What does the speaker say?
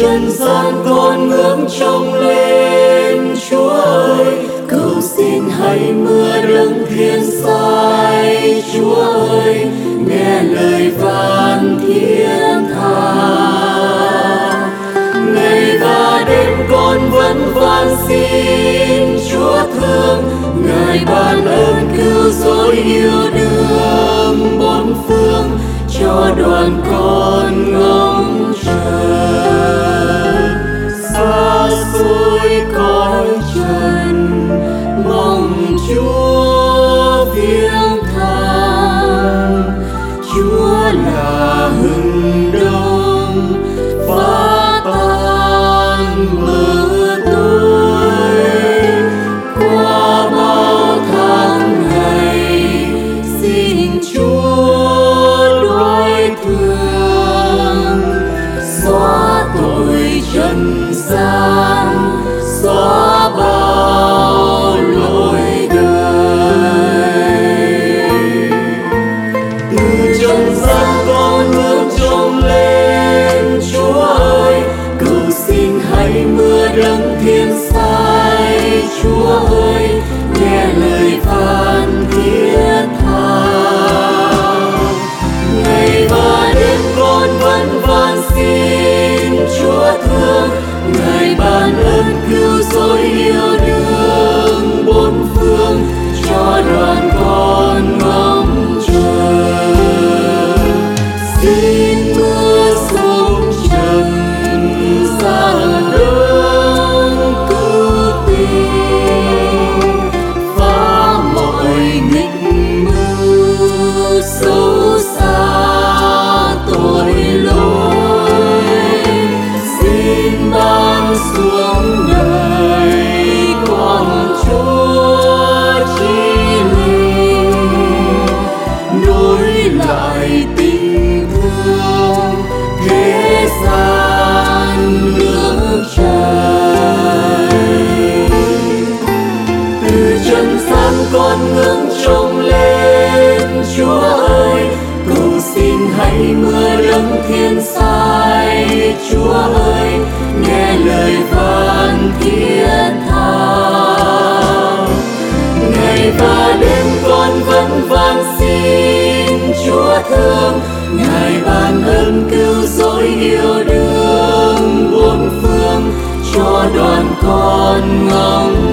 trần gian con ngưỡng trông lên chúa ơi cầu xin hãy mưa đấng thiên sai chúa ơi, nghe lời van thiên tha. Ngày và đêm con vẫn van xin chúa thương, ngài ban ơn cứu rỗi yêu đương bốn phương cho đoàn con ngóng chờ dối cõi trần mong chúa viếng thăm. Chúa là hưng đông, phá tan mưa tối qua bao tháng ngày, xin chúa đoái thương. Xóa tội trần gian đấng ban xuống đời con chúa chi linh. Nối lại tình thương, thế gian nước trời từ trần gian con ngưỡng trông lên chúa ơi, cầu xin hãy mưa đấng thiên sai chúa ơi lời phán thiên tha. Ngày và đêm con vẫn van xin chúa thương. Ngài ban ơn cứu rỗi yêu đương bốn phương cho đoàn con ngóng